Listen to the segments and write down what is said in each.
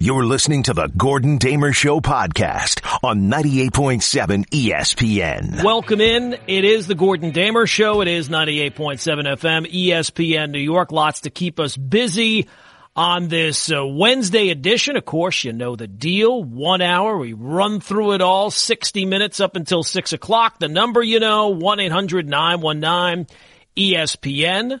You're listening to the Gordon Damer Show podcast on 98.7 ESPN. Welcome in. It is the Gordon Damer Show. It is 98.7 FM, ESPN New York. Lots to keep us busy on this uh, Wednesday edition. Of course, you know the deal. One hour. We run through it all. 60 minutes up until 6 o'clock. The number you know, 1-800-919-ESPN.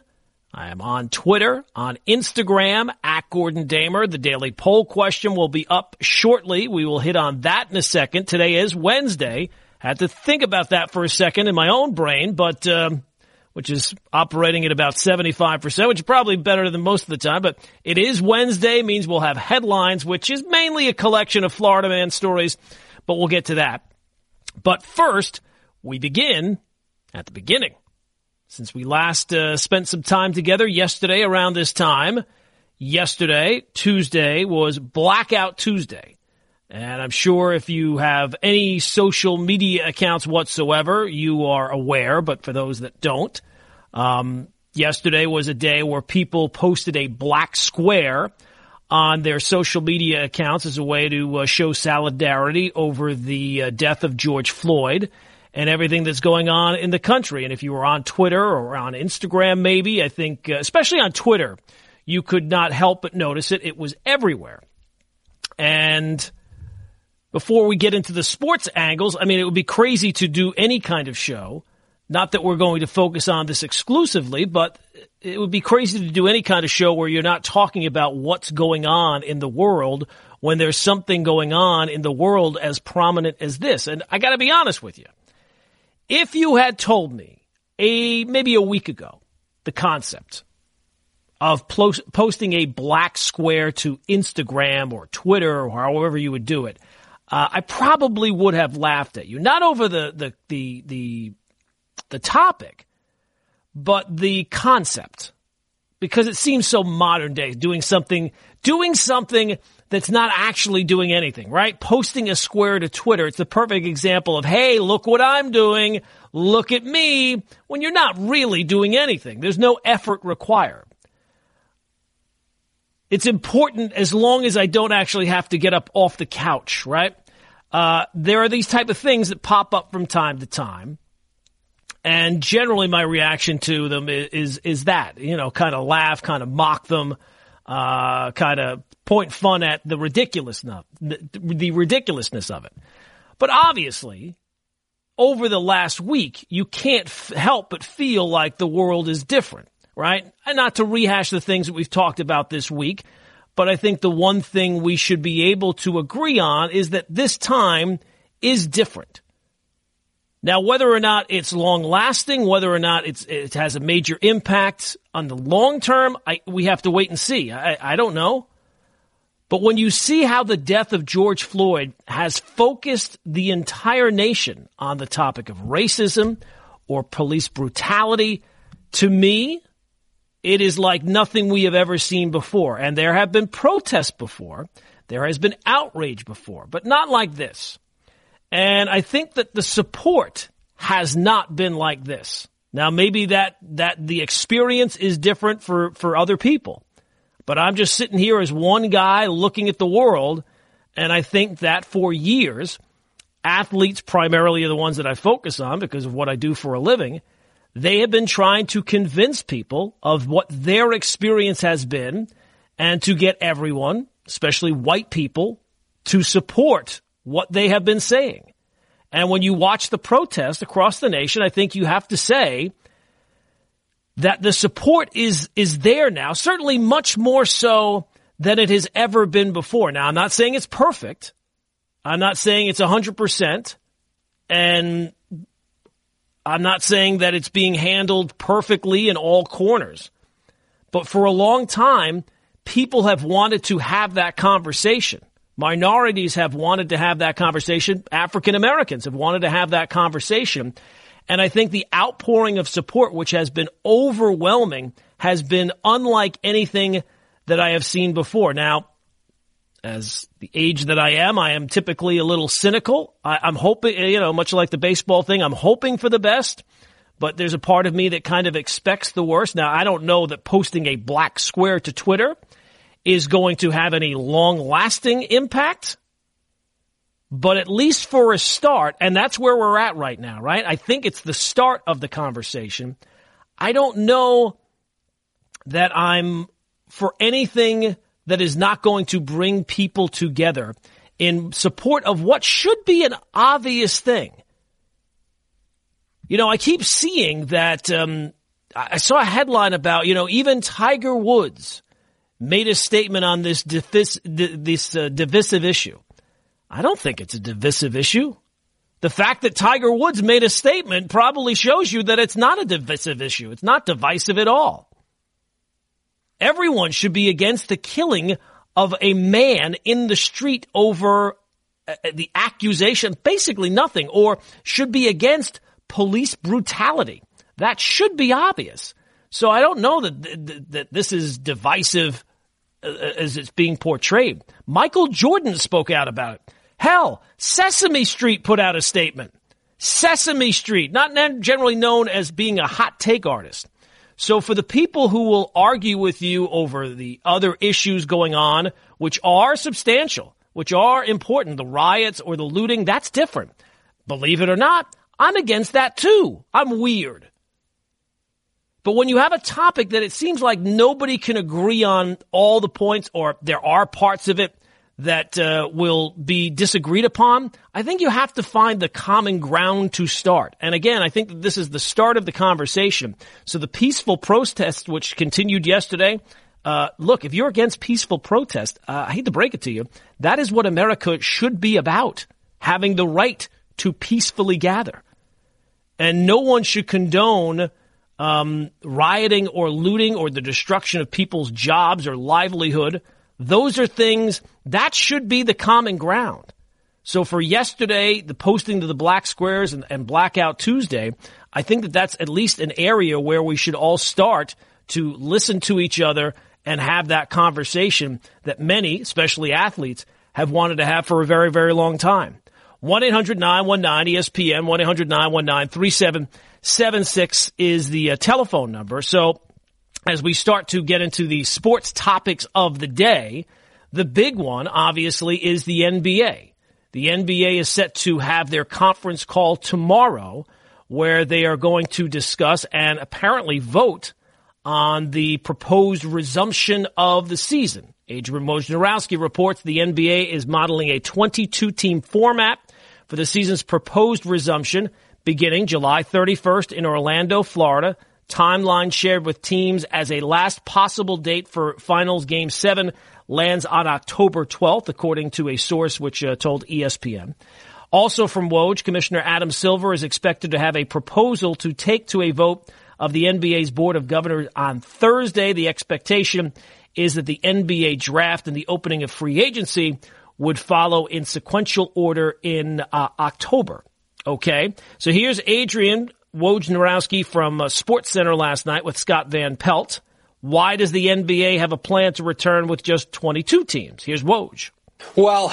I am on Twitter, on Instagram, at Gordon Damer. The daily poll question will be up shortly. We will hit on that in a second. Today is Wednesday. Had to think about that for a second in my own brain, but, um, which is operating at about 75%, which is probably better than most of the time, but it is Wednesday, means we'll have headlines, which is mainly a collection of Florida man stories, but we'll get to that. But first, we begin at the beginning since we last uh, spent some time together yesterday around this time. Yesterday, Tuesday, was Blackout Tuesday. And I'm sure if you have any social media accounts whatsoever, you are aware, but for those that don't, um, yesterday was a day where people posted a black square on their social media accounts as a way to uh, show solidarity over the uh, death of George Floyd and everything that's going on in the country. And if you were on Twitter or on Instagram, maybe, I think, uh, especially on Twitter, you could not help but notice it. It was everywhere. And before we get into the sports angles, I mean, it would be crazy to do any kind of show. Not that we're going to focus on this exclusively, but it would be crazy to do any kind of show where you're not talking about what's going on in the world when there's something going on in the world as prominent as this. And I got to be honest with you. If you had told me a maybe a week ago the concept of posting a black square to Instagram or Twitter or however you would do it, uh, I probably would have laughed at you. Not over the the the the, the topic, but the concept, because it seems so modern day. Doing something, doing something that's not actually doing anything, right? Posting a square to Twitter. It's the perfect example of, hey, look what I'm doing. Look at me when you're not really doing anything. There's no effort required. It's important as long as I don't actually have to get up off the couch, right? Uh, there are these type of things that pop up from time to time. And generally my reaction to them is, is, that, you know, kind of laugh, kind of mock them, uh, kind of point fun at the ridiculousness, the, ridiculousness of it. But obviously, over the last week, you can't f- help but feel like the world is different, right? And not to rehash the things that we've talked about this week, but I think the one thing we should be able to agree on is that this time is different. Now, whether or not it's long lasting, whether or not it has a major impact on the long term, I, we have to wait and see. I, I don't know. But when you see how the death of George Floyd has focused the entire nation on the topic of racism or police brutality, to me, it is like nothing we have ever seen before. And there have been protests before. There has been outrage before, but not like this. And I think that the support has not been like this. Now, maybe that, that the experience is different for, for other people. But I'm just sitting here as one guy looking at the world. And I think that for years, athletes primarily are the ones that I focus on because of what I do for a living. They have been trying to convince people of what their experience has been and to get everyone, especially white people, to support what they have been saying. And when you watch the protest across the nation, I think you have to say that the support is is there now, certainly much more so than it has ever been before. Now, I'm not saying it's perfect. I'm not saying it's 100%. And I'm not saying that it's being handled perfectly in all corners. But for a long time, people have wanted to have that conversation. Minorities have wanted to have that conversation. African Americans have wanted to have that conversation. And I think the outpouring of support, which has been overwhelming, has been unlike anything that I have seen before. Now, as the age that I am, I am typically a little cynical. I, am hoping, you know, much like the baseball thing, I'm hoping for the best, but there's a part of me that kind of expects the worst. Now, I don't know that posting a black square to Twitter is going to have any long lasting impact. But at least for a start, and that's where we're at right now, right? I think it's the start of the conversation. I don't know that I'm for anything that is not going to bring people together in support of what should be an obvious thing. You know, I keep seeing that. Um, I saw a headline about you know even Tiger Woods made a statement on this divis- this uh, divisive issue. I don't think it's a divisive issue. The fact that Tiger Woods made a statement probably shows you that it's not a divisive issue. It's not divisive at all. Everyone should be against the killing of a man in the street over uh, the accusation, basically nothing, or should be against police brutality. That should be obvious. So I don't know that, that this is divisive uh, as it's being portrayed. Michael Jordan spoke out about it. Hell, Sesame Street put out a statement. Sesame Street, not generally known as being a hot take artist. So for the people who will argue with you over the other issues going on, which are substantial, which are important, the riots or the looting, that's different. Believe it or not, I'm against that too. I'm weird. But when you have a topic that it seems like nobody can agree on all the points, or there are parts of it that uh, will be disagreed upon, I think you have to find the common ground to start. And again, I think that this is the start of the conversation. So the peaceful protest, which continued yesterday, uh, look, if you're against peaceful protest, uh, I hate to break it to you, that is what America should be about, having the right to peacefully gather. And no one should condone um, rioting or looting or the destruction of people's jobs or livelihood. Those are things that should be the common ground. So for yesterday, the posting to the black squares and, and blackout Tuesday, I think that that's at least an area where we should all start to listen to each other and have that conversation that many, especially athletes, have wanted to have for a very, very long time. 1-800-919-ESPN, 1-800-919-37 76 is the uh, telephone number. So as we start to get into the sports topics of the day, the big one obviously is the NBA. The NBA is set to have their conference call tomorrow where they are going to discuss and apparently vote on the proposed resumption of the season. Adrian Wojnarowski reports the NBA is modeling a 22 team format for the season's proposed resumption beginning July 31st in Orlando, Florida. Timeline shared with teams as a last possible date for finals game seven lands on October 12th, according to a source which uh, told ESPN. Also from Woj, Commissioner Adam Silver is expected to have a proposal to take to a vote of the NBA's Board of Governors on Thursday. The expectation is that the NBA draft and the opening of free agency would follow in sequential order in uh, October. Okay. So here's Adrian Wojnarowski from uh, Sports Center last night with Scott Van Pelt. Why does the NBA have a plan to return with just 22 teams? Here's Woj. Well,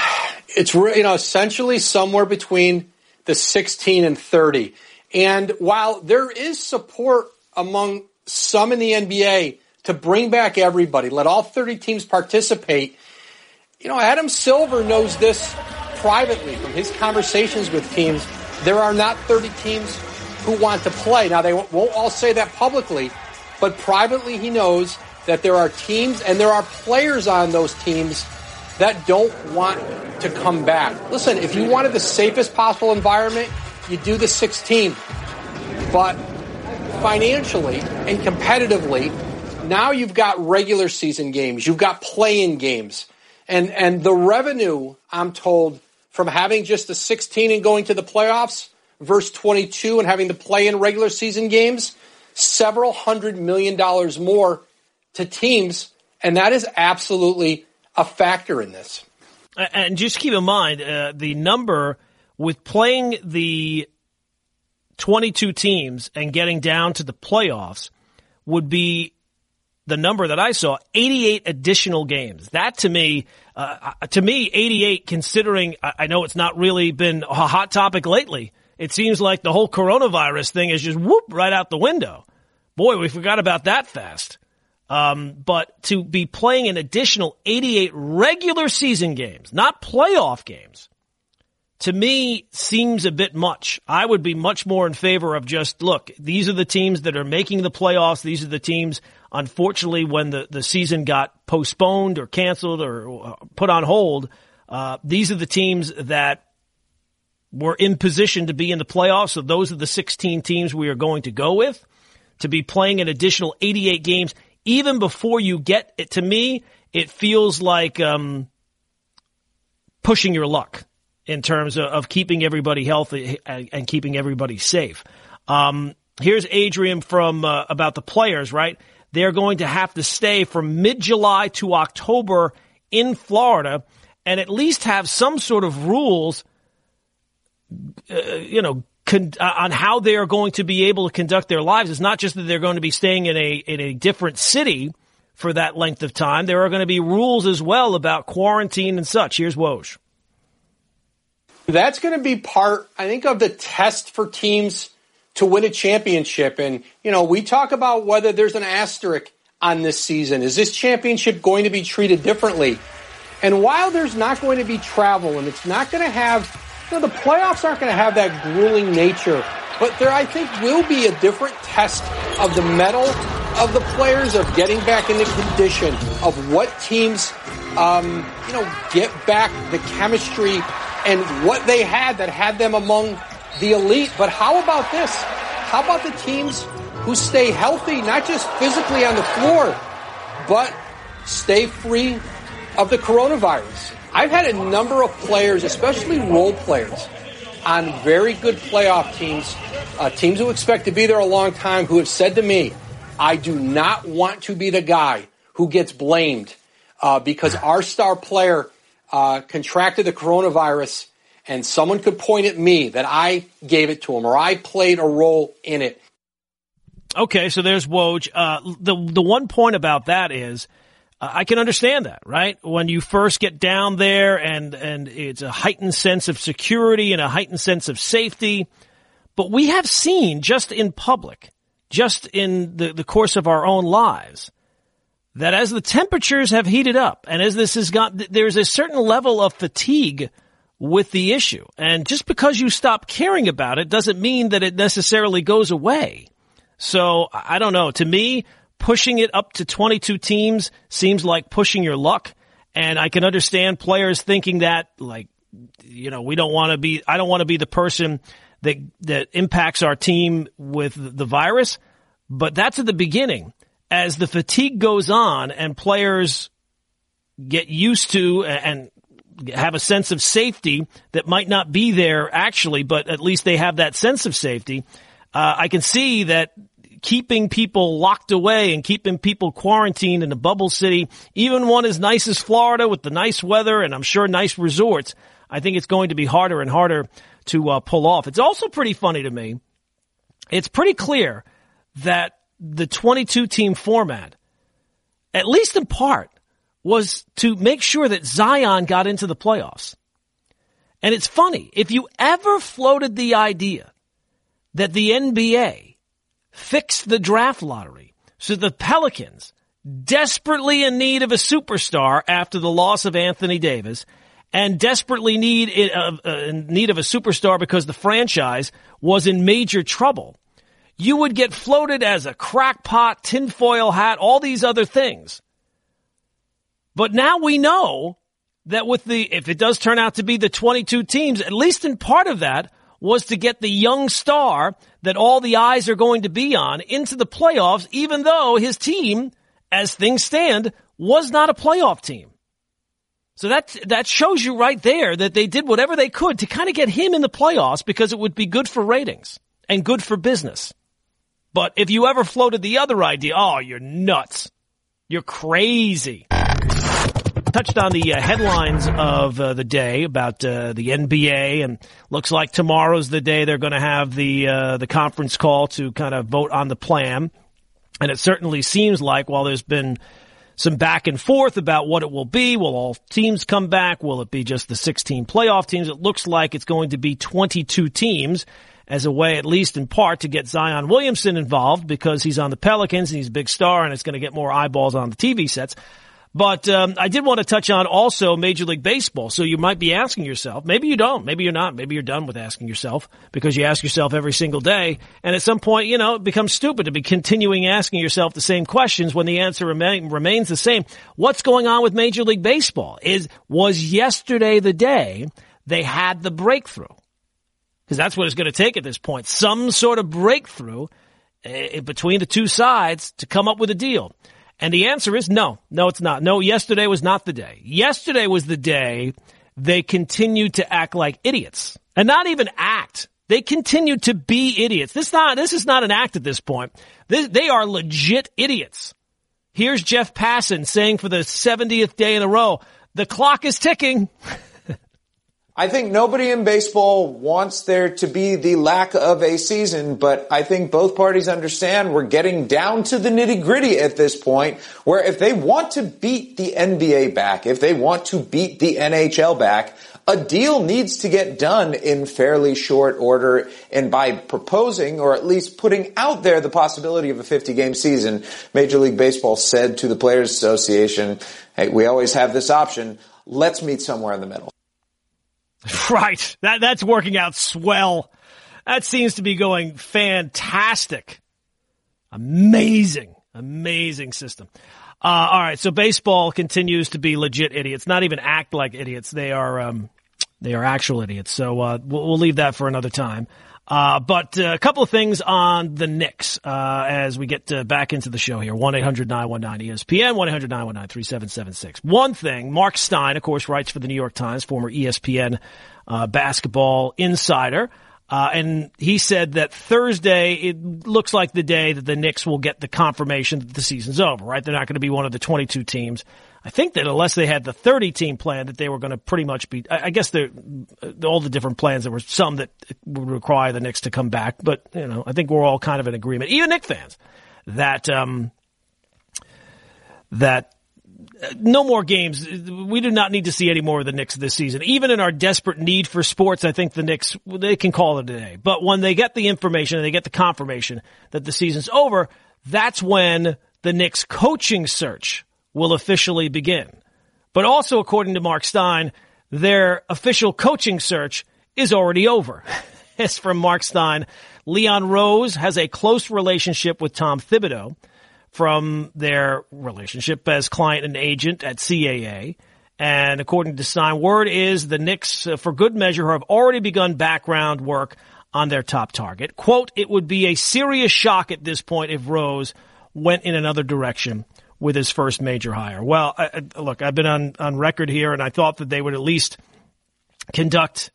it's you know essentially somewhere between the 16 and 30. And while there is support among some in the NBA to bring back everybody, let all 30 teams participate, you know, Adam Silver knows this privately from his conversations with teams there are not 30 teams who want to play. Now, they won't all say that publicly, but privately he knows that there are teams and there are players on those teams that don't want to come back. Listen, if you wanted the safest possible environment, you do the 16. But financially and competitively, now you've got regular season games, you've got play-in games. And and the revenue, I'm told, from having just the 16 and going to the playoffs verse 22 and having to play in regular season games, several hundred million dollars more to teams. And that is absolutely a factor in this. And just keep in mind uh, the number with playing the 22 teams and getting down to the playoffs would be the number that I saw 88 additional games. That to me uh, to me, 88, considering I know it's not really been a hot topic lately, it seems like the whole coronavirus thing is just whoop right out the window. Boy, we forgot about that fast. Um, but to be playing an additional 88 regular season games, not playoff games, to me seems a bit much. I would be much more in favor of just, look, these are the teams that are making the playoffs. These are the teams, unfortunately, when the, the season got postponed or canceled or put on hold, uh, these are the teams that were in position to be in the playoffs. So those are the 16 teams we are going to go with to be playing an additional 88 games even before you get it, to me, it feels like um, pushing your luck in terms of, of keeping everybody healthy and, and keeping everybody safe. Um, here's Adrian from uh, about the players, right? They're going to have to stay from mid July to October in Florida and at least have some sort of rules, uh, you know, con- uh, on how they are going to be able to conduct their lives. It's not just that they're going to be staying in a in a different city for that length of time. There are going to be rules as well about quarantine and such. Here's Woj. That's going to be part, I think, of the test for teams to win a championship. And, you know, we talk about whether there's an asterisk on this season. Is this championship going to be treated differently? And while there's not going to be travel and it's not going to have know, the playoffs aren't going to have that grueling nature, but there, I think, will be a different test of the mettle of the players, of getting back into condition, of what teams, um, you know, get back the chemistry and what they had that had them among the elite. But how about this? How about the teams who stay healthy, not just physically on the floor, but stay free of the coronavirus? I've had a number of players, especially role players, on very good playoff teams, uh, teams who expect to be there a long time, who have said to me, I do not want to be the guy who gets blamed uh, because our star player uh, contracted the coronavirus and someone could point at me that I gave it to him or I played a role in it. Okay, so there's Woj. Uh, the the one point about that is I can understand that, right? When you first get down there and, and it's a heightened sense of security and a heightened sense of safety. But we have seen just in public, just in the, the course of our own lives, that as the temperatures have heated up and as this has got, there's a certain level of fatigue with the issue. And just because you stop caring about it doesn't mean that it necessarily goes away. So I don't know. To me, pushing it up to 22 teams seems like pushing your luck. And I can understand players thinking that, like, you know, we don't want to be, I don't want to be the person that, that impacts our team with the virus. But that's at the beginning. As the fatigue goes on and players get used to and have a sense of safety that might not be there actually, but at least they have that sense of safety. Uh, I can see that keeping people locked away and keeping people quarantined in a bubble city, even one as nice as Florida with the nice weather and I'm sure nice resorts, I think it's going to be harder and harder to uh, pull off. It's also pretty funny to me. It's pretty clear that the 22 team format, at least in part, was to make sure that Zion got into the playoffs. And it's funny, if you ever floated the idea that the NBA fix the draft lottery so the Pelicans, desperately in need of a superstar after the loss of Anthony Davis, and desperately need uh, uh, in need of a superstar because the franchise was in major trouble, you would get floated as a crackpot, tinfoil hat, all these other things. But now we know that with the, if it does turn out to be the 22 teams, at least in part of that was to get the young star that all the eyes are going to be on into the playoffs, even though his team, as things stand, was not a playoff team. So that, that shows you right there that they did whatever they could to kind of get him in the playoffs because it would be good for ratings and good for business. But if you ever floated the other idea, oh, you're nuts. You're crazy touched on the uh, headlines of uh, the day about uh, the NBA, and looks like tomorrow's the day they're going to have the uh, the conference call to kind of vote on the plan. And it certainly seems like while there's been some back and forth about what it will be, will all teams come back? Will it be just the 16 playoff teams? It looks like it's going to be 22 teams. as a way, at least in part, to get Zion Williamson involved because he's on the Pelicans and he's a big star and it's going to get more eyeballs on the TV sets. But um, I did want to touch on also Major League Baseball. So you might be asking yourself, maybe you don't, maybe you're not, maybe you're done with asking yourself because you ask yourself every single day, and at some point, you know, it becomes stupid to be continuing asking yourself the same questions when the answer remain, remains the same. What's going on with Major League Baseball? Is was yesterday the day they had the breakthrough? Because that's what it's going to take at this point. Some sort of breakthrough uh, between the two sides to come up with a deal. And the answer is no. No, it's not. No, yesterday was not the day. Yesterday was the day they continued to act like idiots. And not even act. They continued to be idiots. This not this is not an act at this point. This, they are legit idiots. Here's Jeff Passan saying for the 70th day in a row, the clock is ticking. I think nobody in baseball wants there to be the lack of a season, but I think both parties understand we're getting down to the nitty gritty at this point where if they want to beat the NBA back, if they want to beat the NHL back, a deal needs to get done in fairly short order and by proposing or at least putting out there the possibility of a 50 game season, Major League Baseball said to the Players Association, hey, we always have this option. Let's meet somewhere in the middle. Right. That that's working out swell. That seems to be going fantastic. Amazing. Amazing system. Uh, all right. So baseball continues to be legit idiots. Not even act like idiots. They are, um, they are actual idiots. So, uh, we'll, we'll leave that for another time. Uh, but uh, a couple of things on the Knicks uh, as we get uh, back into the show here. 1-800-919-ESPN, 1-800-919-3776. One thing, Mark Stein, of course, writes for the New York Times, former ESPN uh, basketball insider. Uh, and he said that Thursday, it looks like the day that the Knicks will get the confirmation that the season's over, right? They're not going to be one of the 22 teams I think that unless they had the 30 team plan, that they were going to pretty much be. I guess there, all the different plans. There were some that would require the Knicks to come back, but you know, I think we're all kind of in agreement, even Knick fans, that um, that uh, no more games. We do not need to see any more of the Knicks this season. Even in our desperate need for sports, I think the Knicks they can call it a day. But when they get the information and they get the confirmation that the season's over, that's when the Knicks coaching search will officially begin. But also, according to Mark Stein, their official coaching search is already over. As from Mark Stein, Leon Rose has a close relationship with Tom Thibodeau from their relationship as client and agent at CAA. And according to Stein, word is the Knicks, uh, for good measure, have already begun background work on their top target. Quote, it would be a serious shock at this point if Rose went in another direction with his first major hire. Well, I, look, I've been on, on record here, and I thought that they would at least conduct,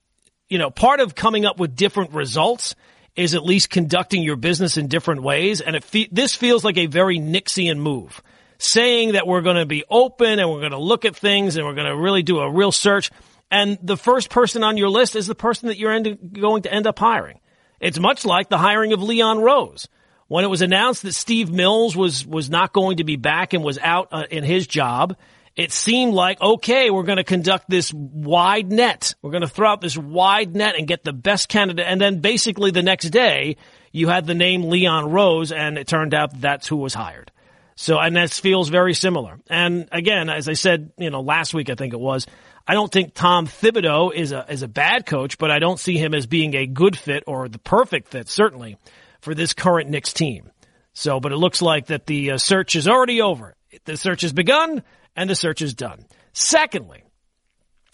you know, part of coming up with different results is at least conducting your business in different ways. And fe- this feels like a very Nixian move, saying that we're going to be open and we're going to look at things and we're going to really do a real search. And the first person on your list is the person that you're end- going to end up hiring. It's much like the hiring of Leon Rose when it was announced that Steve Mills was was not going to be back and was out uh, in his job, it seemed like okay, we're going to conduct this wide net. We're going to throw out this wide net and get the best candidate. And then basically the next day, you had the name Leon Rose, and it turned out that that's who was hired. So, and that feels very similar. And again, as I said, you know, last week I think it was. I don't think Tom Thibodeau is a is a bad coach, but I don't see him as being a good fit or the perfect fit, certainly for this current Knicks team. So, but it looks like that the uh, search is already over. The search has begun and the search is done. Secondly,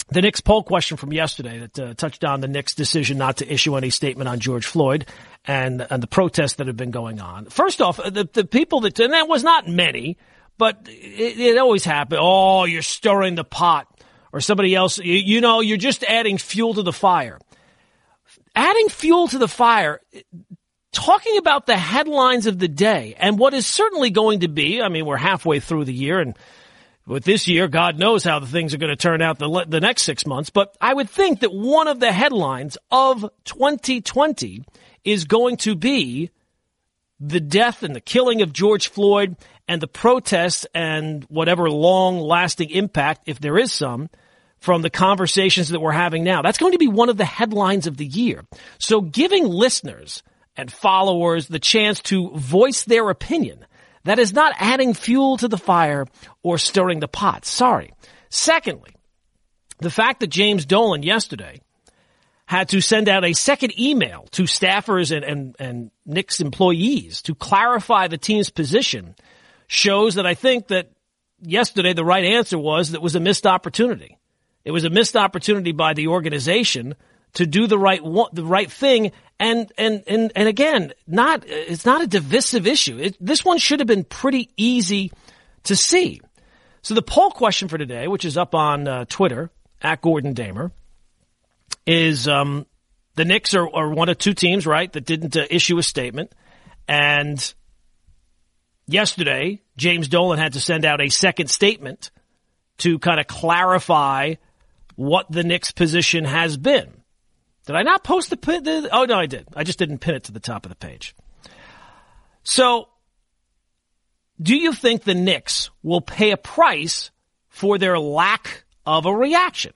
the Knicks poll question from yesterday that uh, touched on the Knicks' decision not to issue any statement on George Floyd and and the protests that have been going on. First off, the the people that and that was not many, but it, it always happened. Oh, you're stirring the pot, or somebody else. You, you know, you're just adding fuel to the fire. Adding fuel to the fire talking about the headlines of the day and what is certainly going to be, I mean, we're halfway through the year and with this year, God knows how the things are going to turn out the, the next six months. But I would think that one of the headlines of 2020 is going to be the death and the killing of George Floyd and the protests and whatever long lasting impact, if there is some, from the conversations that we're having now. That's going to be one of the headlines of the year. So giving listeners and followers the chance to voice their opinion, that is not adding fuel to the fire or stirring the pot. Sorry. Secondly, the fact that James Dolan yesterday had to send out a second email to staffers and, and, and Knicks employees to clarify the team's position shows that I think that yesterday the right answer was that was a missed opportunity. It was a missed opportunity by the organization to do the right the right thing and and and and again not it's not a divisive issue it, this one should have been pretty easy to see so the poll question for today which is up on uh, twitter at gordon damer is um, the Knicks are, are, one of two teams, right, that didn't uh, issue a statement. And yesterday, James Dolan had to send out a second statement to kind of clarify what the Knicks' position has been. Did I not post the, the oh no, I did. I just didn't pin it to the top of the page. So, do you think the Knicks will pay a price for their lack of a reaction?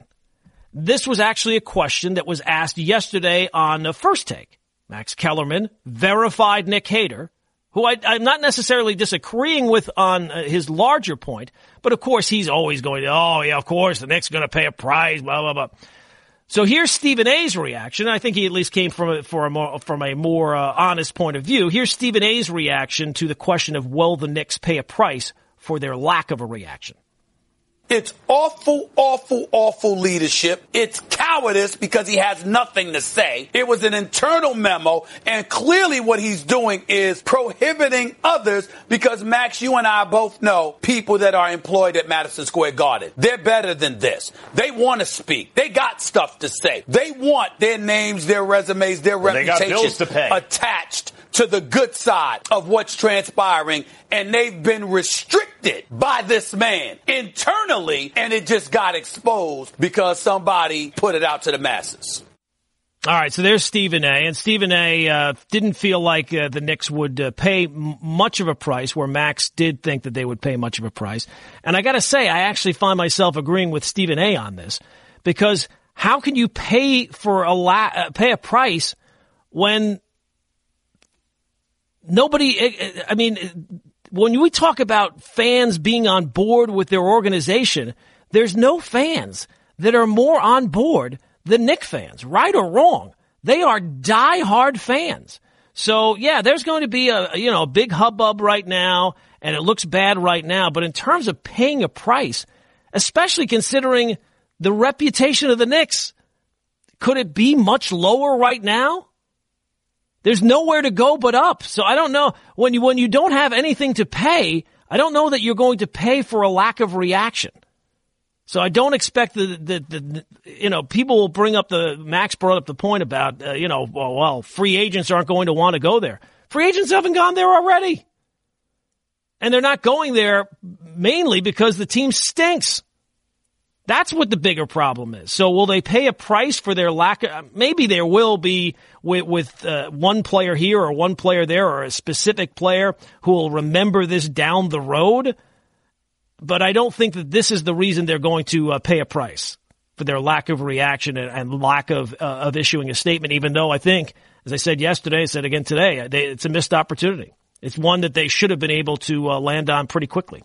This was actually a question that was asked yesterday on the first take. Max Kellerman verified Knick hater, who I, am not necessarily disagreeing with on uh, his larger point, but of course he's always going, oh yeah, of course the Knicks going to pay a price, blah blah blah. So here's Stephen A's reaction. I think he at least came from a, for a more, from a more uh, honest point of view. Here's Stephen A's reaction to the question of will the Knicks pay a price for their lack of a reaction. It's awful, awful, awful leadership. It's cowardice because he has nothing to say. It was an internal memo, and clearly what he's doing is prohibiting others because, Max, you and I both know people that are employed at Madison Square Garden. They're better than this. They want to speak. They got stuff to say. They want their names, their resumes, their well, reputations attached to the good side of what's transpiring and they've been restricted by this man internally and it just got exposed because somebody put it out to the masses. All right, so there's Stephen A. And Stephen A. Uh, didn't feel like uh, the Knicks would uh, pay m- much of a price, where Max did think that they would pay much of a price. And I got to say, I actually find myself agreeing with Stephen A. on this because how can you pay for a la- uh, pay a price when nobody, eh, eh, I mean, when we talk about fans being on board with their organization, there's no fans that are more on board than Knick fans, right or wrong. They are die-hard fans. So yeah, there's going to be a, you know, a big hubbub right now and it looks bad right now. But in terms of paying a price, especially considering the reputation of the Knicks, could it be much lower right now? There's nowhere to go but up. So I don't know when you when you don't have anything to pay. I don't know that you're going to pay for a lack of reaction. So I don't expect the, the, the, you know, people will bring up the, Max brought up the point about, uh, you know, well, well, free agents aren't going to want to go there. Free agents haven't gone there already. And they're not going there mainly because the team stinks. That's what the bigger problem is. So will they pay a price for their lack of, maybe there will be with, with uh, one player here or one player there or a specific player who will remember this down the road. But I don't think that this is the reason they're going to uh, pay a price for their lack of reaction and, and lack of, uh, of issuing a statement, even though I think, as I said yesterday, I said again today, they, it's a missed opportunity. It's one that they should have been able to uh, land on pretty quickly.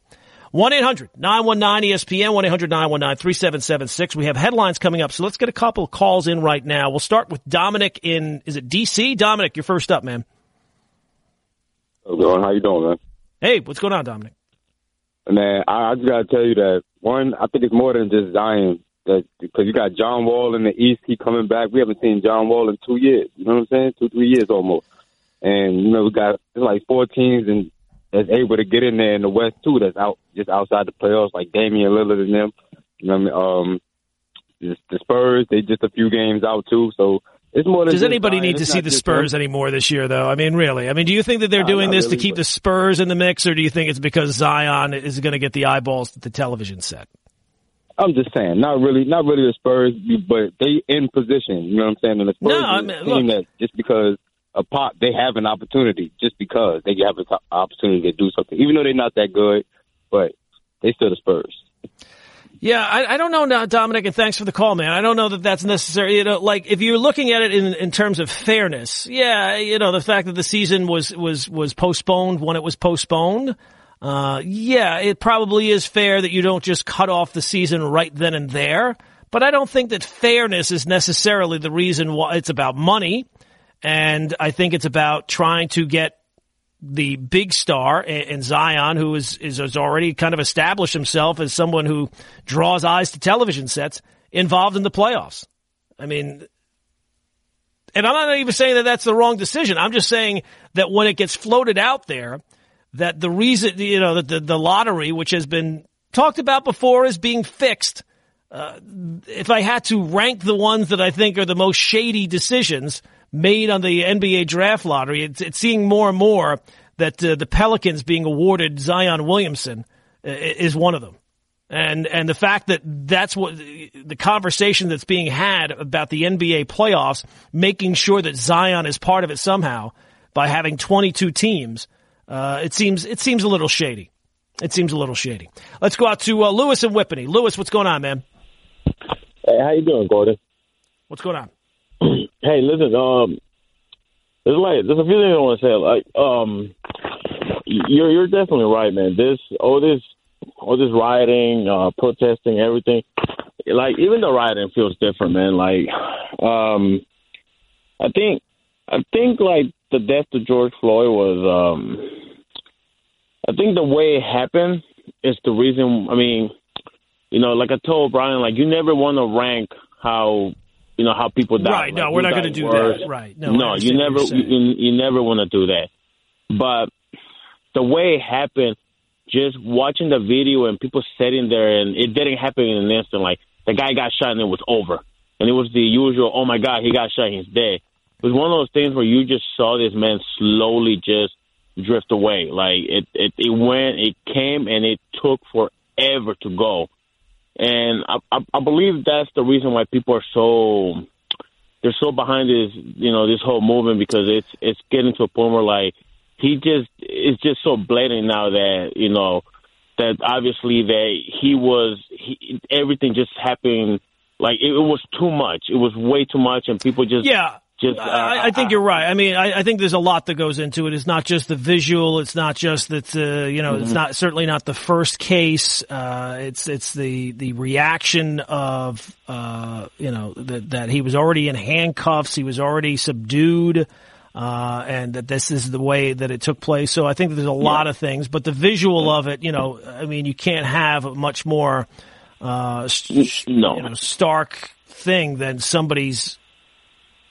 1 800 919 ESPN, 1 800 919 3776. We have headlines coming up, so let's get a couple of calls in right now. We'll start with Dominic in, is it DC? Dominic, you're first up, man. How's going? How you doing, man? Hey, what's going on, Dominic? Man, I, I just got to tell you that, one, I think it's more than just Zion. That Because you got John Wall in the East, he coming back. We haven't seen John Wall in two years. You know what I'm saying? Two, three years almost. And, you know, we got like four teams in that's able to get in there in the West too. That's out just outside the playoffs, like Damian Lillard and them. You know, what I mean? um, the Spurs they just a few games out too. So it's more. Does anybody need to see the Spurs them. anymore this year, though? I mean, really? I mean, do you think that they're doing this really, to keep the Spurs in the mix, or do you think it's because Zion is going to get the eyeballs that the television set? I'm just saying, not really, not really the Spurs, but they in position. You know what I'm saying? And the Spurs no, I mean, team look, that just because a they have an opportunity just because they have an opportunity to do something, even though they're not that good, but they still the Spurs. Yeah, I, I don't know, Dominic, and thanks for the call, man. I don't know that that's necessary. You know, like if you're looking at it in in terms of fairness, yeah, you know, the fact that the season was was was postponed when it was postponed. Uh, yeah, it probably is fair that you don't just cut off the season right then and there. But I don't think that fairness is necessarily the reason why it's about money. And I think it's about trying to get the big star in Zion, who is, is has already kind of established himself as someone who draws eyes to television sets, involved in the playoffs. I mean, and I'm not even saying that that's the wrong decision. I'm just saying that when it gets floated out there, that the reason, you know, that the, the lottery, which has been talked about before, is being fixed. Uh, if I had to rank the ones that I think are the most shady decisions, made on the NBA draft lottery. It's, it's seeing more and more that uh, the Pelicans being awarded Zion Williamson uh, is one of them. And and the fact that that's what the conversation that's being had about the NBA playoffs, making sure that Zion is part of it somehow by having 22 teams, uh, it seems it seems a little shady. It seems a little shady. Let's go out to uh, Lewis and Whippany. Lewis, what's going on, man? Hey, how you doing, Gordon? What's going on? Hey, listen, um, there's like there's a few things I want to say. Like, um, you're you're definitely right, man. This all this all this rioting, uh, protesting, everything. Like even the rioting feels different, man. Like, um, I think I think like the death of George Floyd was. um I think the way it happened is the reason. I mean, you know, like I told Brian, like you never want to rank how you know how people die. Right. Like, no, we're not going to do worse. that. Right. No. No, you never you, you never want to do that. But the way it happened, just watching the video and people sitting there, and it didn't happen in an instant. Like the guy got shot and it was over, and it was the usual. Oh my God, he got shot, he's dead. It was one of those things where you just saw this man slowly just drift away. Like it, it, it went, it came, and it took forever to go. And I, I, I believe that's the reason why people are so they're so behind this, you know, this whole movement because it's it's getting to a point where like he just it's just so blatant now that you know that obviously that he was he, everything just happened like it, it was too much. It was way too much, and people just yeah just, uh, I, I, think you're right. I mean, I, I, think there's a lot that goes into it. It's not just the visual. It's not just that, uh, you know, mm-hmm. it's not certainly not the first case. Uh, it's it's the the reaction of, uh, you know, that that he was already in handcuffs. He was already subdued. Uh, and that this is the way that it took place. So I think there's a lot yeah. of things, but the visual of it, you know, I mean, you can't have a much more, uh, st- no. you know, stark thing than somebody's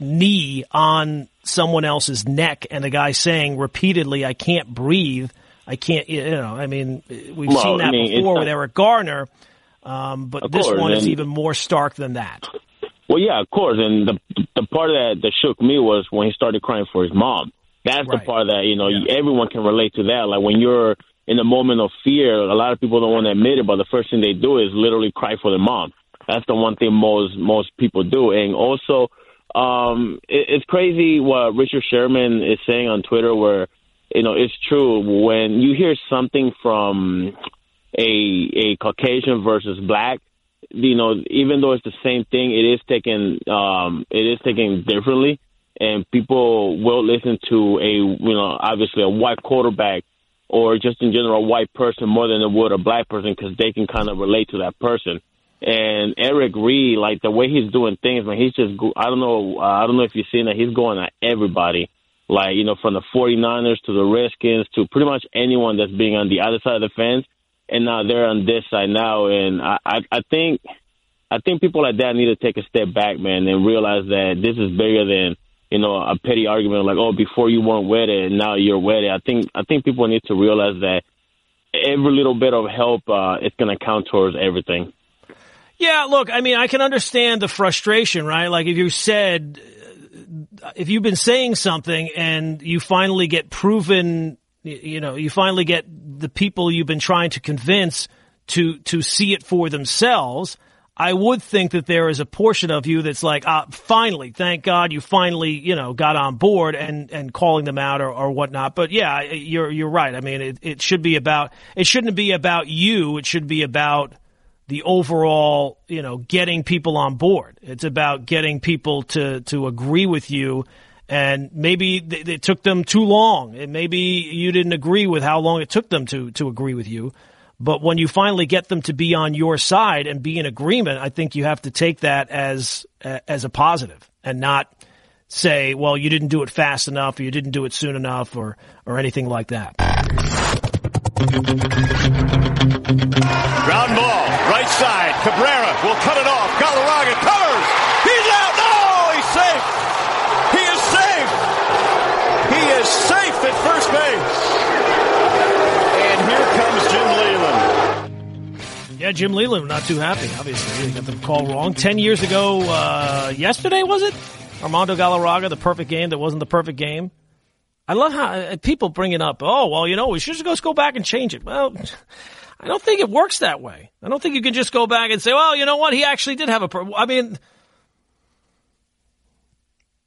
knee on someone else's neck and the guy saying repeatedly, I can't breathe. I can't, you know, I mean, we've well, seen that I mean, before with Eric Garner, um, but this course, one is even more stark than that. Well, yeah, of course. And the the part that, that shook me was when he started crying for his mom. That's right. the part that, you know, yeah. everyone can relate to that. Like when you're in a moment of fear, a lot of people don't want to admit it, but the first thing they do is literally cry for their mom. That's the one thing most most people do. And also, um, it, it's crazy what Richard Sherman is saying on Twitter, where you know it's true when you hear something from a a Caucasian versus black. You know, even though it's the same thing, it is taken um, it is taken differently, and people will listen to a you know obviously a white quarterback or just in general a white person more than they would a black person because they can kind of relate to that person. And Eric Reid, like the way he's doing things, man, he's just, I don't know, uh, I don't know if you've seen that. He's going at everybody. Like, you know, from the 49ers to the Redskins to pretty much anyone that's being on the other side of the fence. And now they're on this side now. And I, I, I think, I think people like that need to take a step back, man, and realize that this is bigger than, you know, a petty argument like, oh, before you weren't wedded and now you're wedded. I think, I think people need to realize that every little bit of help, uh, is going to count towards everything. Yeah, look, I mean, I can understand the frustration, right? Like if you said, if you've been saying something and you finally get proven, you know, you finally get the people you've been trying to convince to, to see it for themselves. I would think that there is a portion of you that's like, ah, finally, thank God you finally, you know, got on board and, and calling them out or, or whatnot. But yeah, you're, you're right. I mean, it, it should be about, it shouldn't be about you. It should be about the overall, you know, getting people on board. It's about getting people to, to agree with you. And maybe it took them too long. And maybe you didn't agree with how long it took them to, to agree with you. But when you finally get them to be on your side and be in agreement, I think you have to take that as, as a positive and not say, well, you didn't do it fast enough or you didn't do it soon enough or, or anything like that. Ground ball, right side. Cabrera will cut it off. Galarraga covers. He's out. No, he's safe. He is safe. He is safe at first base. And here comes Jim Leyland. Yeah, Jim Leyland not too happy, obviously. He got the call wrong. Ten years ago, uh, yesterday, was it? Armando Galarraga, the perfect game that wasn't the perfect game. I love how uh, people bring it up. Oh, well, you know, we should just go back and change it. Well, I don't think it works that way. I don't think you can just go back and say, well, you know what? He actually did have a, pro-. I mean,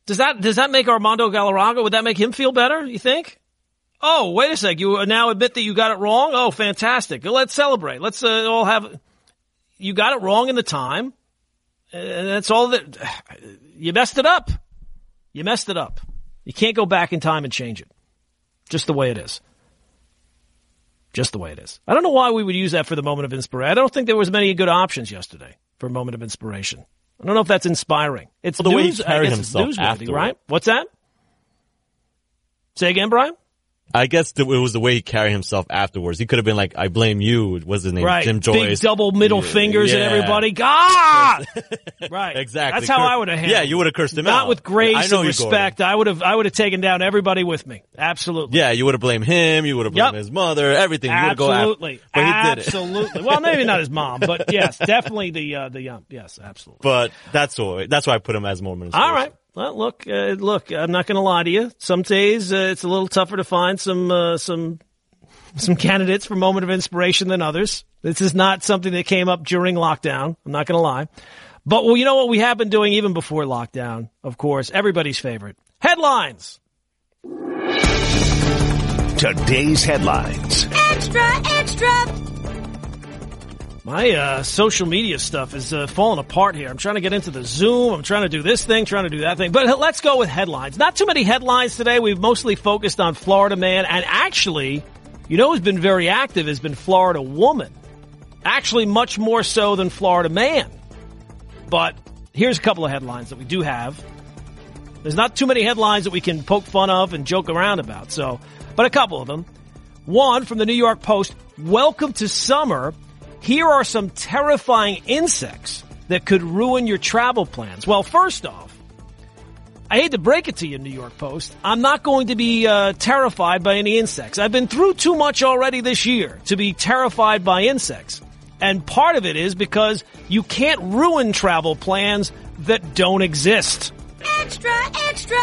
does that, does that make Armando Galarraga, would that make him feel better, you think? Oh, wait a sec. You now admit that you got it wrong? Oh, fantastic. Let's celebrate. Let's uh, all have, you got it wrong in the time. And that's all that, you messed it up. You messed it up. You can't go back in time and change it. Just the way it is. Just the way it is. I don't know why we would use that for the moment of inspiration. I don't think there was many good options yesterday for a moment of inspiration. I don't know if that's inspiring. It's well, the news, way he carried himself newsworthy, right? What's that? Say again, Brian? I guess it was the way he carried himself afterwards. He could have been like, "I blame you." What's his name? Right. Jim Joyce. Big double middle yeah. fingers yeah. and everybody. God. right. Exactly. That's how I would have handled. Yeah, you would have cursed him Not out. with grace and respect. I would have. I would have taken down everybody with me. Absolutely. Yeah, you would have blamed him. You would have blamed yep. his mother. Everything. You absolutely. But he did it. Absolutely. well, maybe not his mom, but yes, definitely the uh, the um, yes, absolutely. But that's why that's why I put him as moment. All right. Well, look, uh, look. I'm not going to lie to you. Some days uh, it's a little tougher to find some uh, some some candidates for moment of inspiration than others. This is not something that came up during lockdown. I'm not going to lie. But well, you know what we have been doing even before lockdown. Of course, everybody's favorite headlines. Today's headlines. Extra, extra. My uh, social media stuff is uh, falling apart here. I'm trying to get into the Zoom. I'm trying to do this thing, trying to do that thing. But let's go with headlines. Not too many headlines today. We've mostly focused on Florida man. And actually, you know who's been very active has been Florida woman. Actually, much more so than Florida man. But here's a couple of headlines that we do have. There's not too many headlines that we can poke fun of and joke around about. So, but a couple of them. One from the New York Post. Welcome to summer here are some terrifying insects that could ruin your travel plans. Well, first off, I hate to break it to you, New York Post. I'm not going to be uh, terrified by any insects. I've been through too much already this year to be terrified by insects. And part of it is because you can't ruin travel plans that don't exist. Extra, extra.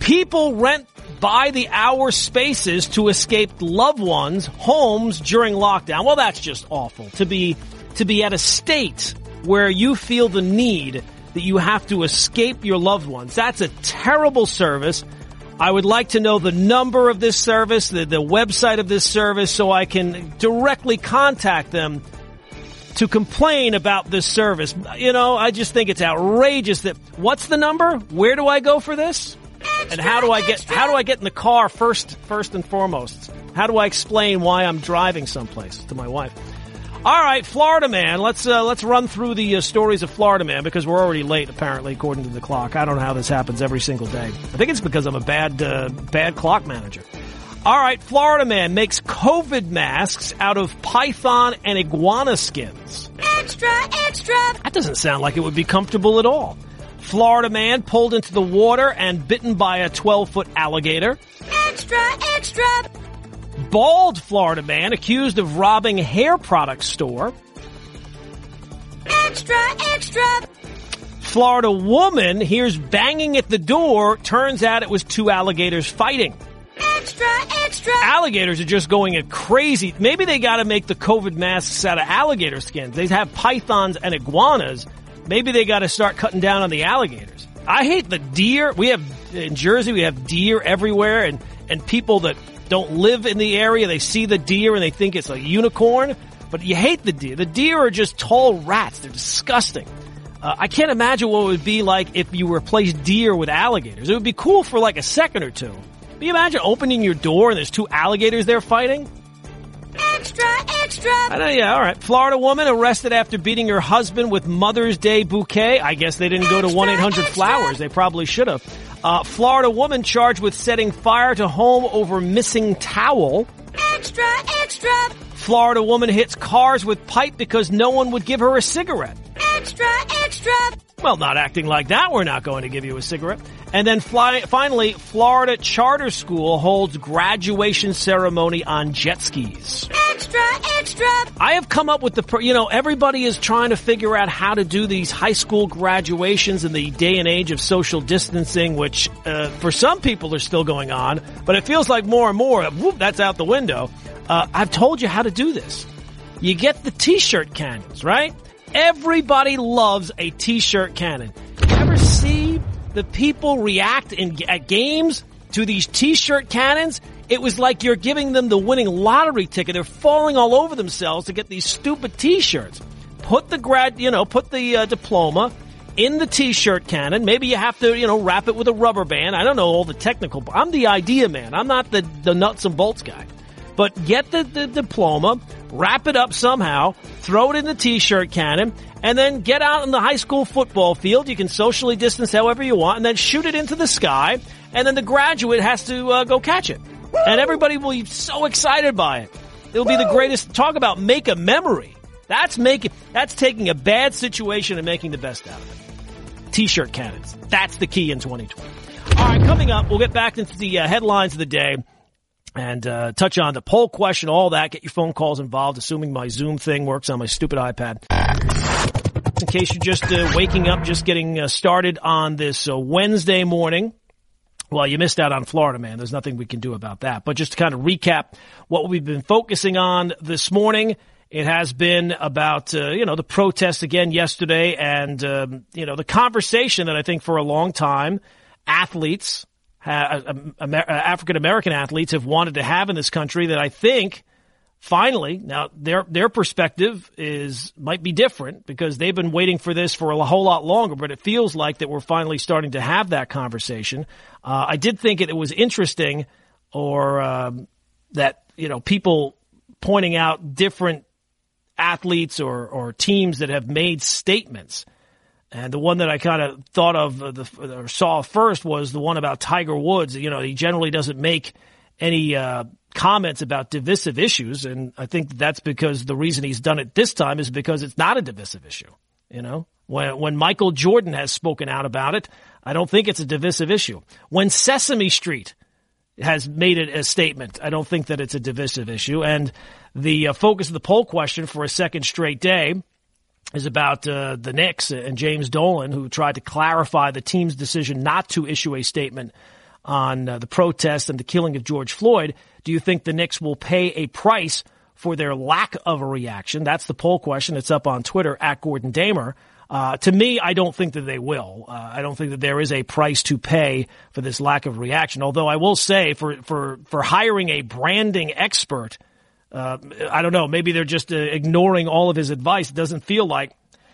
People rent by the hour spaces to escape loved ones' homes during lockdown. Well, that's just awful to be, to be at a state where you feel the need that you have to escape your loved ones. That's a terrible service. I would like to know the number of this service, the, the website of this service, so I can directly contact them to complain about this service. You know, I just think it's outrageous that, what's the number? Where do I go for this? And how do I get how do I get in the car first first and foremost? How do I explain why I'm driving someplace to my wife? All right, Florida man. Let's uh, let's run through the uh, stories of Florida man because we're already late apparently according to the clock. I don't know how this happens every single day. I think it's because I'm a bad uh, bad clock manager. All right, Florida man makes COVID masks out of python and iguana skins. Extra, extra. That doesn't sound like it would be comfortable at all. Florida man pulled into the water and bitten by a 12 foot alligator. Extra, extra. Bald Florida man accused of robbing hair product store. Extra, extra. Florida woman hears banging at the door. Turns out it was two alligators fighting. Extra, extra. Alligators are just going crazy. Maybe they got to make the COVID masks out of alligator skins. They have pythons and iguanas maybe they got to start cutting down on the alligators. I hate the deer. We have in Jersey, we have deer everywhere, and and people that don't live in the area, they see the deer and they think it's a unicorn. But you hate the deer. The deer are just tall rats. They're disgusting. Uh, I can't imagine what it would be like if you replaced deer with alligators. It would be cool for like a second or two. Can you imagine opening your door and there's two alligators there fighting? Extra, extra. I know, yeah, all right. Florida woman arrested after beating her husband with Mother's Day bouquet. I guess they didn't go to 1-800-Flowers. They probably should have. Uh, Florida woman charged with setting fire to home over missing towel. Extra, extra. Florida woman hits cars with pipe because no one would give her a cigarette. Extra, extra. Well, not acting like that, we're not going to give you a cigarette. And then fly, finally, Florida Charter School holds graduation ceremony on jet skis. Extra, extra. I have come up with the, you know, everybody is trying to figure out how to do these high school graduations in the day and age of social distancing, which uh, for some people are still going on, but it feels like more and more, whoop, that's out the window. Uh, I've told you how to do this. You get the t-shirt cannons, right? Everybody loves a t-shirt cannon. You ever see the people react in at games to these t-shirt cannons? It was like you're giving them the winning lottery ticket. They're falling all over themselves to get these stupid t-shirts. Put the grad, you know, put the uh, diploma in the t-shirt cannon. Maybe you have to, you know, wrap it with a rubber band. I don't know all the technical. I'm the idea man. I'm not the, the nuts and bolts guy. But get the, the diploma, wrap it up somehow, throw it in the t-shirt cannon, and then get out in the high school football field. You can socially distance however you want, and then shoot it into the sky, and then the graduate has to uh, go catch it. And everybody will be so excited by it. It'll be the greatest. Talk about make a memory. That's making, that's taking a bad situation and making the best out of it. T-shirt cannons. That's the key in 2020. All right, coming up, we'll get back into the uh, headlines of the day and uh, touch on the poll question, all that. Get your phone calls involved, assuming my Zoom thing works on my stupid iPad. In case you're just uh, waking up, just getting uh, started on this uh, Wednesday morning. Well, you missed out on Florida, man. There's nothing we can do about that. But just to kind of recap what we've been focusing on this morning, it has been about, uh, you know, the protest again yesterday and, um, you know, the conversation that I think for a long time athletes, ha- um, uh, African American athletes have wanted to have in this country that I think finally, now their their perspective is might be different because they've been waiting for this for a whole lot longer, but it feels like that we're finally starting to have that conversation. Uh, I did think it, it was interesting, or um, that you know people pointing out different athletes or or teams that have made statements. And the one that I kind of thought of uh, the, or saw first was the one about Tiger Woods. You know, he generally doesn't make any uh, comments about divisive issues, and I think that's because the reason he's done it this time is because it's not a divisive issue. You know, when when Michael Jordan has spoken out about it, I don't think it's a divisive issue. When Sesame Street has made it a statement, I don't think that it's a divisive issue. And the uh, focus of the poll question for a second straight day is about uh, the Knicks and James Dolan, who tried to clarify the team's decision not to issue a statement on uh, the protest and the killing of George Floyd. Do you think the Knicks will pay a price for their lack of a reaction? That's the poll question. It's up on Twitter at Gordon Damer. Uh, to me, I don't think that they will. Uh, I don't think that there is a price to pay for this lack of reaction. Although I will say, for for for hiring a branding expert, uh, I don't know. Maybe they're just uh, ignoring all of his advice. It doesn't feel like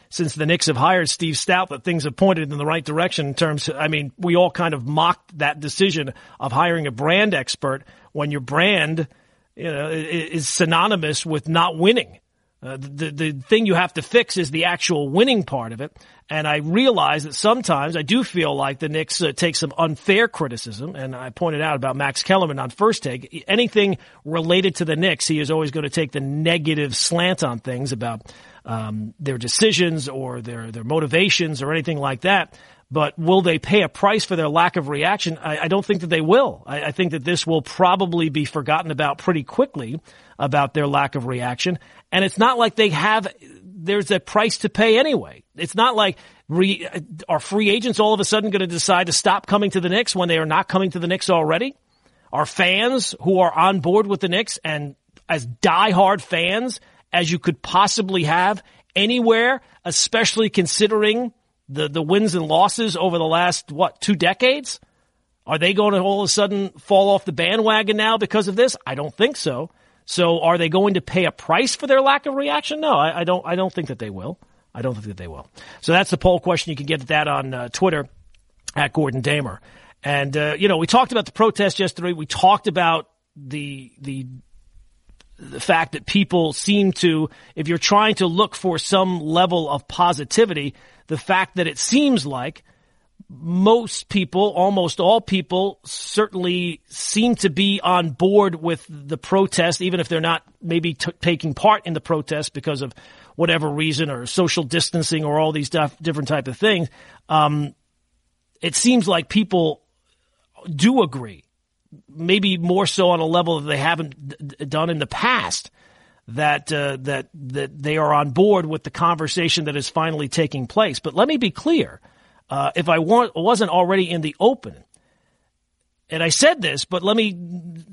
since the Knicks have hired Steve Stoute that things have pointed in the right direction in terms I mean, we all kind of mocked that decision of hiring a brand expert when your brand, you know, is synonymous with not winning. Uh, the the thing you have to fix is the actual winning part of it. And I realize that sometimes I do feel like the Knicks uh, take some unfair criticism. And I pointed out about Max Kellerman on first take. Anything related to the Knicks, he is always going to take the negative slant on things about um, their decisions or their their motivations or anything like that. But will they pay a price for their lack of reaction? I, I don't think that they will. I, I think that this will probably be forgotten about pretty quickly about their lack of reaction. And it's not like they have, there's a price to pay anyway. It's not like re, are free agents all of a sudden going to decide to stop coming to the Knicks when they are not coming to the Knicks already? Are fans who are on board with the Knicks and as diehard fans as you could possibly have anywhere, especially considering the, the wins and losses over the last, what, two decades? Are they going to all of a sudden fall off the bandwagon now because of this? I don't think so. So are they going to pay a price for their lack of reaction? No, I, I don't. I don't think that they will. I don't think that they will. So that's the poll question. You can get that on uh, Twitter at Gordon Damer. And uh, you know, we talked about the protest yesterday. We talked about the the the fact that people seem to, if you're trying to look for some level of positivity, the fact that it seems like most people, almost all people, certainly seem to be on board with the protest, even if they're not maybe t- taking part in the protest because of whatever reason or social distancing or all these dif- different type of things. Um, it seems like people do agree maybe more so on a level that they haven't d- done in the past. That uh, that that they are on board with the conversation that is finally taking place. But let me be clear: uh, if I wa- wasn't already in the open, and I said this, but let me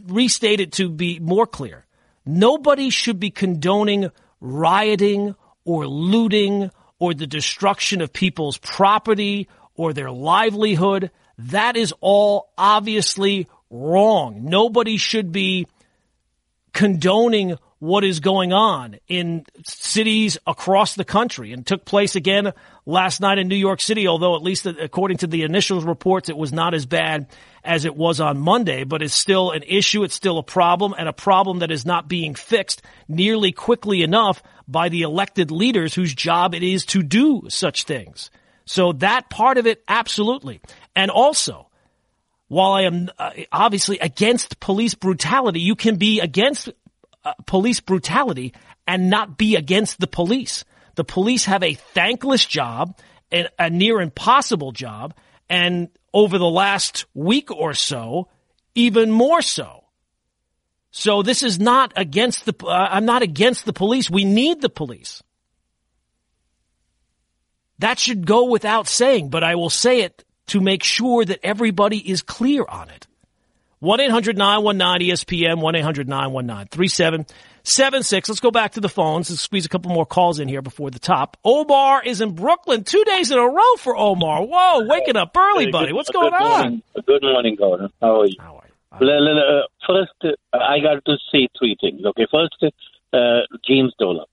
restate it to be more clear: nobody should be condoning rioting or looting or the destruction of people's property or their livelihood. That is all obviously wrong. Nobody should be condoning what is going on in cities across the country and took place again last night in New York City, although at least according to the initial reports, it was not as bad as it was on Monday, but it's still an issue. It's still a problem and a problem that is not being fixed nearly quickly enough by the elected leaders whose job it is to do such things. So that part of it, absolutely. And also, while I am uh, obviously against police brutality, you can be against uh, police brutality and not be against the police. The police have a thankless job and a near impossible job. And over the last week or so, even more so. So this is not against the, uh, I'm not against the police. We need the police. That should go without saying, but I will say it to make sure that everybody is clear on it. 1-800-919-ESPN, 1-800-919-3776. Let's go back to the phones and squeeze a couple more calls in here before the top. Omar is in Brooklyn two days in a row for Omar. Whoa, waking up early, buddy. What's going on? Good morning, Gordon. How are you? How are you? Uh, first, uh, I got to say three things. Okay, first, uh, James Dolan.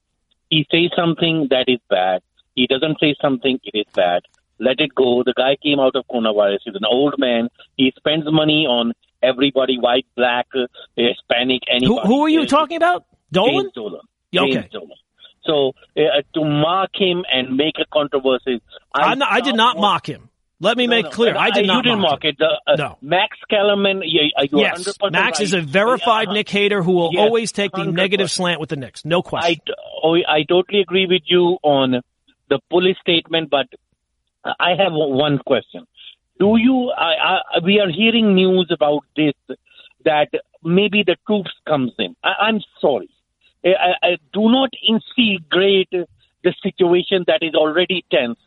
He says something that is bad. He doesn't say something, it is bad. Let it go. The guy came out of coronavirus. He's an old man. He spends money on everybody, white, black, uh, Hispanic, Who, anybody. who are you Uh, talking about? Dolan? James Dolan. Yeah, James okay. Dolan. So uh, to mock him and make a controversy, I'm not, I did not mock him. Let me No, make no, clear. I did you not didn't mock him. it. The, uh, No. Max Kellerman, you, you Yes, 100% Max is a verified Uh, Knick hater who will yes, always take the 100%. negative slant with the Knicks. No I, question. oh, I totally agree with you on the police statement, but I have one question. Do you? I, I, we are hearing news about this that maybe the troops comes in. I, I'm sorry. I, I, I do not instigate the situation that is already tense.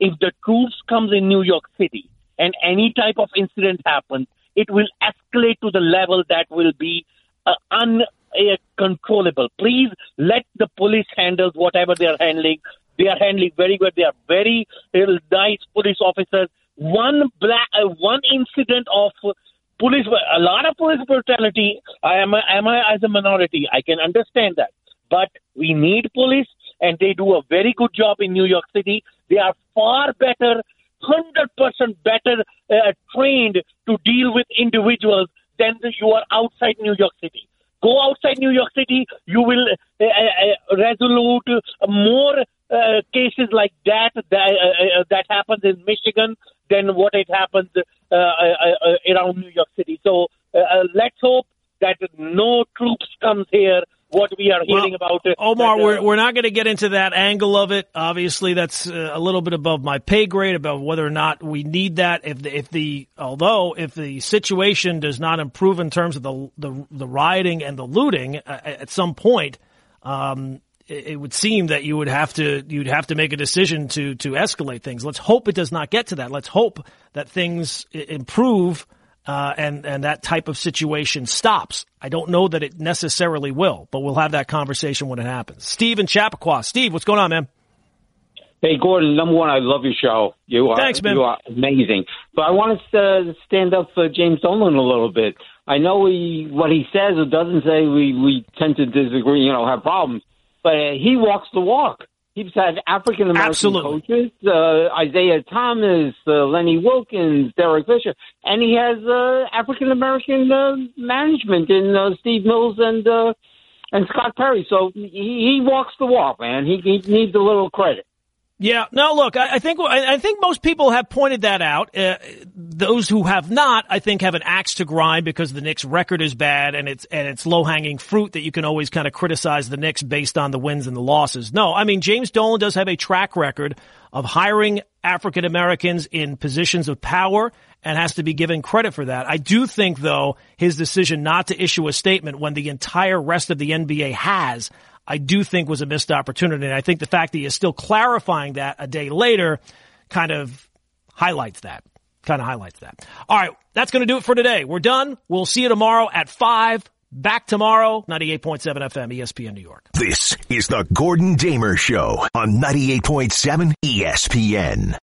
If the troops comes in New York City and any type of incident happens, it will escalate to the level that will be uh, uncontrollable. Please let the police handle whatever they are handling. They are handling very good. They are very uh, nice police officers. One black, uh, one incident of police, a lot of police brutality. I am, a, am I as a minority? I can understand that, but we need police, and they do a very good job in New York City. They are far better, hundred percent better uh, trained to deal with individuals than you are outside New York City. Go outside New York City, you will uh, uh, resolute uh, more uh, cases like that that, uh, uh, that happens in Michigan than what it happens uh, uh, around New York City. So let's hope that no troops comes here. What we are hearing about, uh, Omar, that, we're, we're not going to get into that angle of it. Obviously, that's uh, a little bit above my pay grade about whether or not we need that. If the, if the although if the situation does not improve in terms of the the, the rioting and the looting uh, at some point, um, it, would seem that you would have to you'd have to make a decision to to escalate things. Let's hope it does not get to that. Let's hope that things improve uh, and and that type of situation stops. I don't know that it necessarily will, but we'll have that conversation when it happens. Steve in Chappaqua. Steve, what's going on, man? Hey, Gordon, number one, I love your show. You are, Thanks, man. You are amazing. But I want to stand up for James Dolan a little bit. I know he what he says or doesn't say. We we tend to disagree, you know, have problems. But he walks the walk. He's had African American coaches, uh, Isiah Thomas, uh, Lenny Wilkens, Derek Fisher, and he has uh, African American uh, management in uh, Steve Mills and uh, and Scott Perry. So he, he walks the walk, man. He, he needs a little credit. Yeah. No, look, I, I think I, think most people have pointed that out. Uh, those who have not, I think, have an axe to grind because the Knicks' record is bad and it's and it's low hanging fruit that you can always kind of criticize the Knicks based on the wins and the losses. No, I mean James Dolan does have a track record of hiring African Americans in positions of power and has to be given credit for that. I do think, though, his decision not to issue a statement when the entire rest of the NBA has, I do think was a missed opportunity. And I think the fact that he is still clarifying that a day later kind of highlights that. Kind of highlights that. All right. That's going to do it for today. We're done. We'll see you tomorrow at five. Back tomorrow, 98.7 FM, ESPN New York. This is the Gordon Damer Show on 98.7 ESPN.